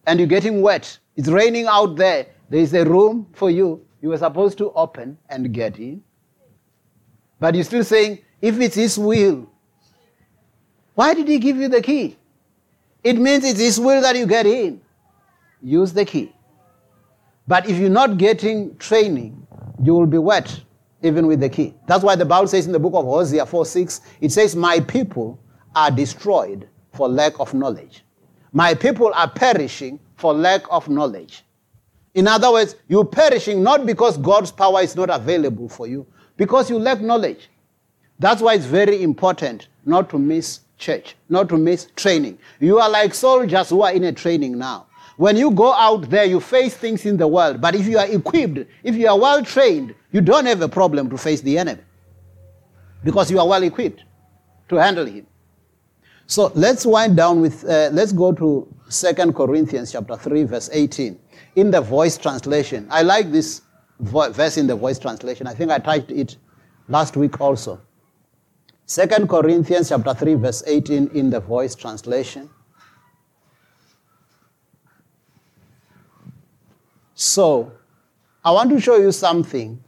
And you're getting wet. It's raining out there. There is a room for you. You were supposed to open and get in. But you're still saying, if it's His will, why did He give you the key? It means it's His will that you get in. Use the key. But if you're not getting training, you will be wet even with the key. That's why the Bible says in the book of Hosea 4 6, it says, My people are destroyed for lack of knowledge. My people are perishing for lack of knowledge. In other words, you're perishing not because God's power is not available for you, because you lack knowledge. That's why it's very important not to miss church, not to miss training. You are like soldiers who are in a training now. When you go out there, you face things in the world. But if you are equipped, if you are well trained, you don't have a problem to face the enemy because you are well equipped to handle him. So let's wind down with, uh, let's go to 2 Corinthians chapter 3, verse 18. In the voice translation, I like this vo- verse in the voice translation. I think I typed it last week also. 2 Corinthians chapter 3, verse 18 in the voice translation. So, I want to show you something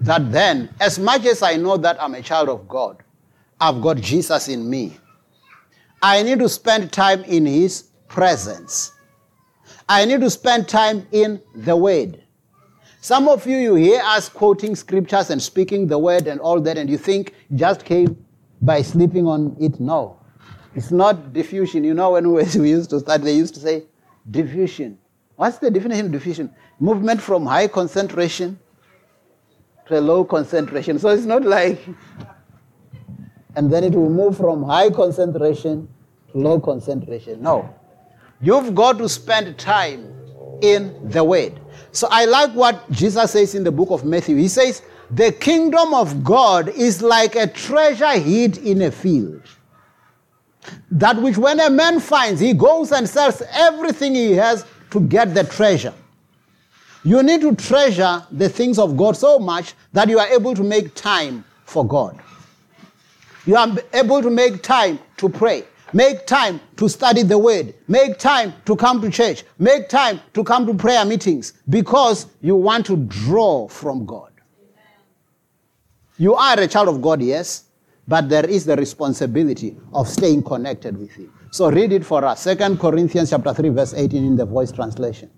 that then, as much as I know that I'm a child of God, I've got Jesus in me. I need to spend time in His presence. I need to spend time in the Word. Some of you, you hear us quoting scriptures and speaking the Word and all that, and you think just came by sleeping on it. No. It's not diffusion. You know, when we used to start, they used to say diffusion. What's the definition of diffusion? Movement from high concentration to a low concentration. So it's not like, and then it will move from high concentration to low concentration. No. You've got to spend time in the Word. So I like what Jesus says in the book of Matthew. He says, The kingdom of God is like a treasure hid in a field. That which when a man finds, he goes and sells everything he has to get the treasure. You need to treasure the things of God so much that you are able to make time for God. You are able to make time to pray. Make time to study the word. Make time to come to church. Make time to come to prayer meetings because you want to draw from God. You are a child of God, yes, but there is the responsibility of staying connected with Him. So read it for us. 2 Corinthians chapter 3, verse 18 in the voice translation.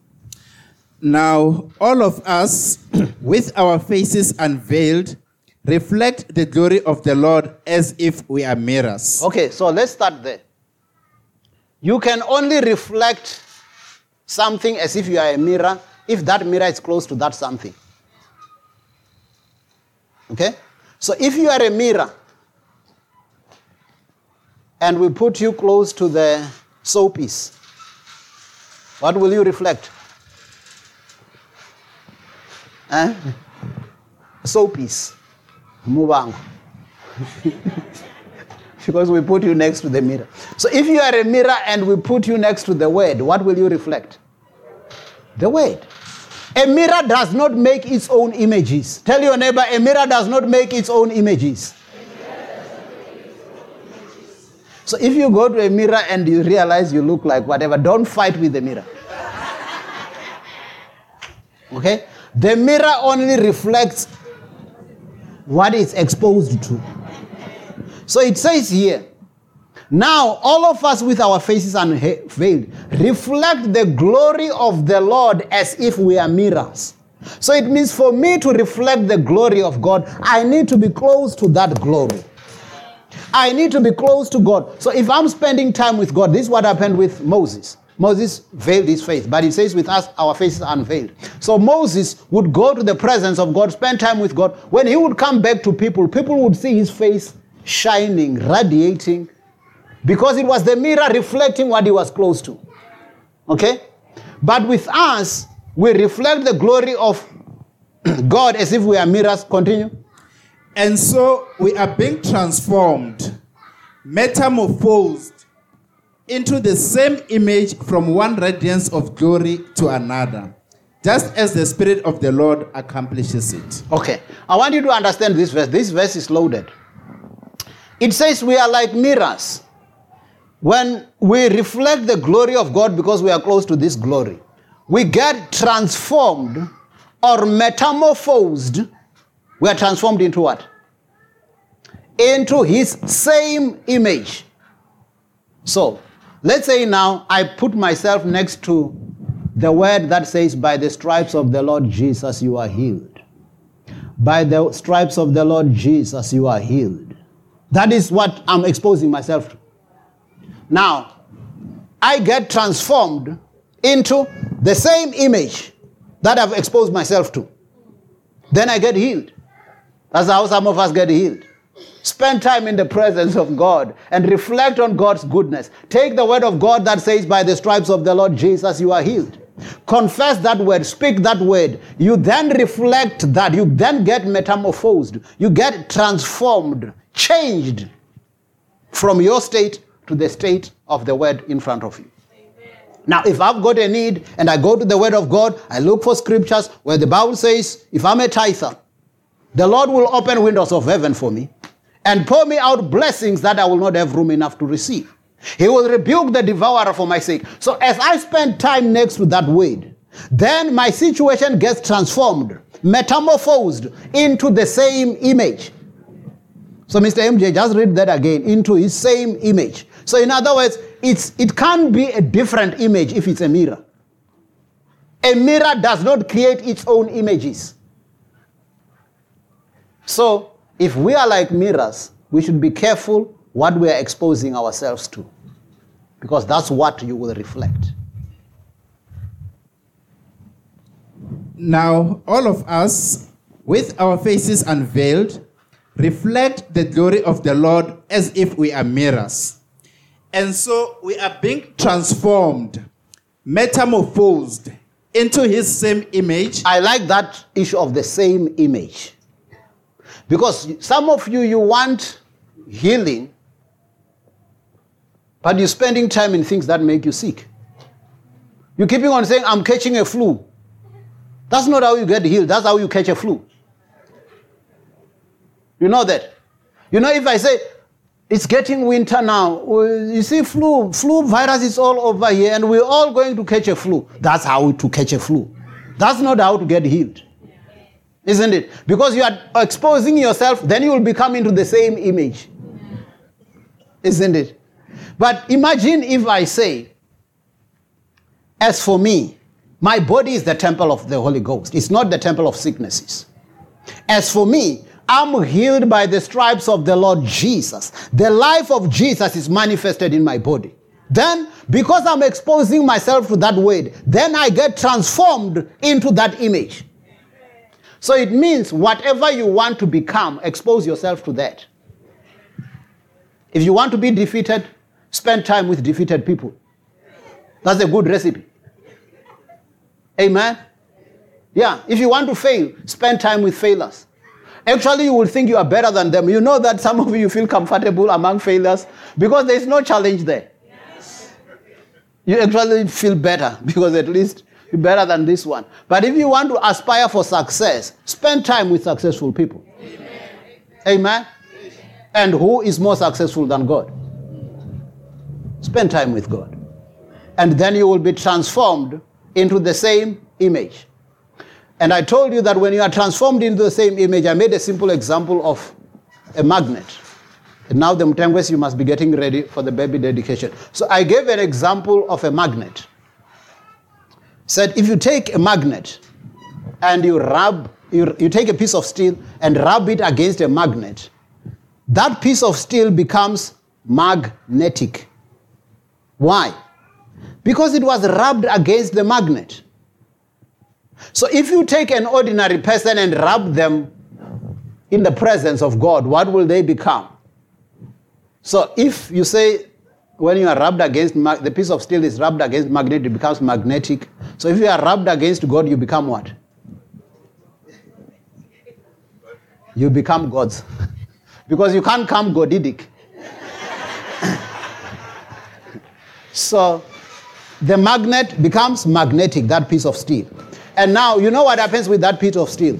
Now, all of us, with our faces unveiled, reflect the glory of the Lord as if we are mirrors. Okay, so let's start there. You can only reflect something as if you are a mirror if that mirror is close to that something. Okay? So if you are a mirror and we put you close to the soappiece, what will you reflect? Eh? Soappiece. Mubango. because we put you next to the mirror. So if you are a mirror and we put you next to the word, what will you reflect? The word. A mirror does not make its own images. Tell your neighbor, a mirror does not make its own images. So if you go to a mirror and you realize you look like whatever, don't fight with the mirror. Okay? The mirror only reflects what it's exposed to. So it says here, now all of us with our faces unveiled reflect the glory of the Lord as if we are mirrors. So it means for me to reflect the glory of God, I need to be close to that glory. I need to be close to God. So if I'm spending time with God, this is what happened with Moses. Moses veiled his face, but it says with us, our faces are unveiled. So Moses would go to the presence of God, spend time with God. When he would come back to people, people would see his face shining, radiating, because it was the mirror reflecting what he was close to. Okay? But with us, we reflect the glory of God as if we are mirrors. Continue. And so we are being transformed, metamorphosed into the same image from one radiance of glory to another, just as the Spirit of the Lord accomplishes it. Okay. I want you to understand this verse. This verse is loaded. It says we are like mirrors. When we reflect the glory of God because we are close to this glory, we get transformed or metamorphosed. We are transformed into what? Into his same image. So, let's say now I put myself next to the word that says, By the stripes of the Lord Jesus, you are healed. By the stripes of the Lord Jesus, you are healed. That is what I'm exposing myself to. Now, I get transformed into the same image that I've exposed myself to. Then I get healed. That's how some of us get healed. Spend time in the presence of God and reflect on God's goodness. Take the word of God that says, By the stripes of the Lord Jesus, you are healed. Confess that word, speak that word. You then reflect that. You then get metamorphosed. You get transformed, changed from your state to the state of the word in front of you. Now, if I've got a need and I go to the Word of God, I look for scriptures where the Bible says, if I'm a tither, the Lord will open windows of heaven for me and pour me out blessings that I will not have room enough to receive. He will rebuke the devourer for my sake. So, as I spend time next to that word, then my situation gets transformed, metamorphosed into the same image. So, Mr. MJ, just read that again into his same image. So, in other words, it's, it can't be a different image if it's a mirror. A mirror does not create its own images. So, if we are like mirrors, we should be careful what we are exposing ourselves to, because that's what you will reflect. Now, all of us, with our faces unveiled, reflect the glory of the Lord as if we are mirrors. And so we are being transformed, metamorphosed into his same image. I like that issue of the same image. Because some of you, you want healing, but you're spending time in things that make you sick. You're keeping on saying, I'm catching a flu. That's not how you get healed, that's how you catch a flu. You know that? You know, if I say, it's getting winter now. Uh, you see, flu, flu virus is all over here, and we're all going to catch a flu. That's how to catch a flu. That's not how to get healed. Isn't it? Because you are exposing yourself, then you will become into the same image. Isn't it? But imagine if I say, as for me, my body is the temple of the Holy Ghost. It's not the temple of sicknesses. As for me, I'm healed by the stripes of the Lord Jesus. The life of Jesus is manifested in my body. Then, because I'm exposing myself to that word, then I get transformed into that image. So it means whatever you want to become, expose yourself to that. If you want to be defeated, spend time with defeated people. That's a good recipe. Amen. Yeah, if you want to fail, spend time with failures. Actually, you will think you are better than them. You know that some of you feel comfortable among failures because there is no challenge there. You actually feel better because at least better than this one. But if you want to aspire for success, spend time with successful people. Amen. Amen. And who is more successful than God? Spend time with God. And then you will be transformed into the same image. And I told you that when you are transformed into the same image, I made a simple example of a magnet. And now the Mtengwes, you must be getting ready for the baby dedication. So I gave an example of a magnet. Said if you take a magnet and you rub, you, you take a piece of steel and rub it against a magnet, that piece of steel becomes magnetic. Why? Because it was rubbed against the magnet. So if you take an ordinary person and rub them in the presence of God, what will they become? So if you say when you are rubbed against the piece of steel is rubbed against magnet, it becomes magnetic. So if you are rubbed against God, you become what? You become gods. because you can't come godidic. so the magnet becomes magnetic, that piece of steel. And now, you know what happens with that piece of steel?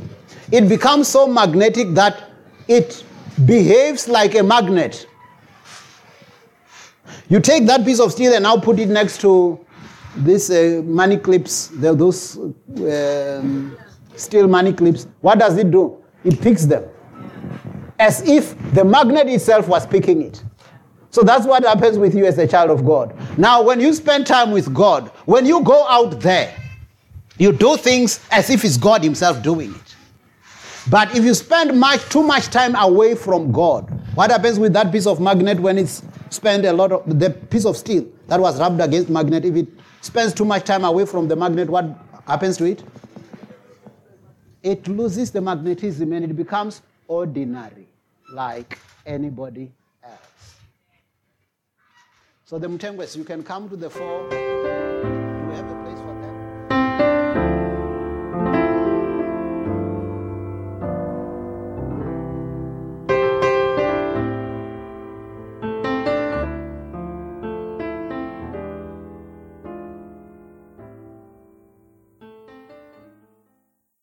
It becomes so magnetic that it behaves like a magnet. You take that piece of steel and now put it next to these uh, money clips, those um, steel money clips. What does it do? It picks them as if the magnet itself was picking it. So that's what happens with you as a child of God. Now, when you spend time with God, when you go out there, you do things as if it's God Himself doing it. But if you spend much, too much time away from God, what happens with that piece of magnet when it's spent a lot of the piece of steel that was rubbed against magnet? If it spends too much time away from the magnet, what happens to it? It loses the magnetism and it becomes ordinary, like anybody else. So the Mtengwes, you can come to the fore.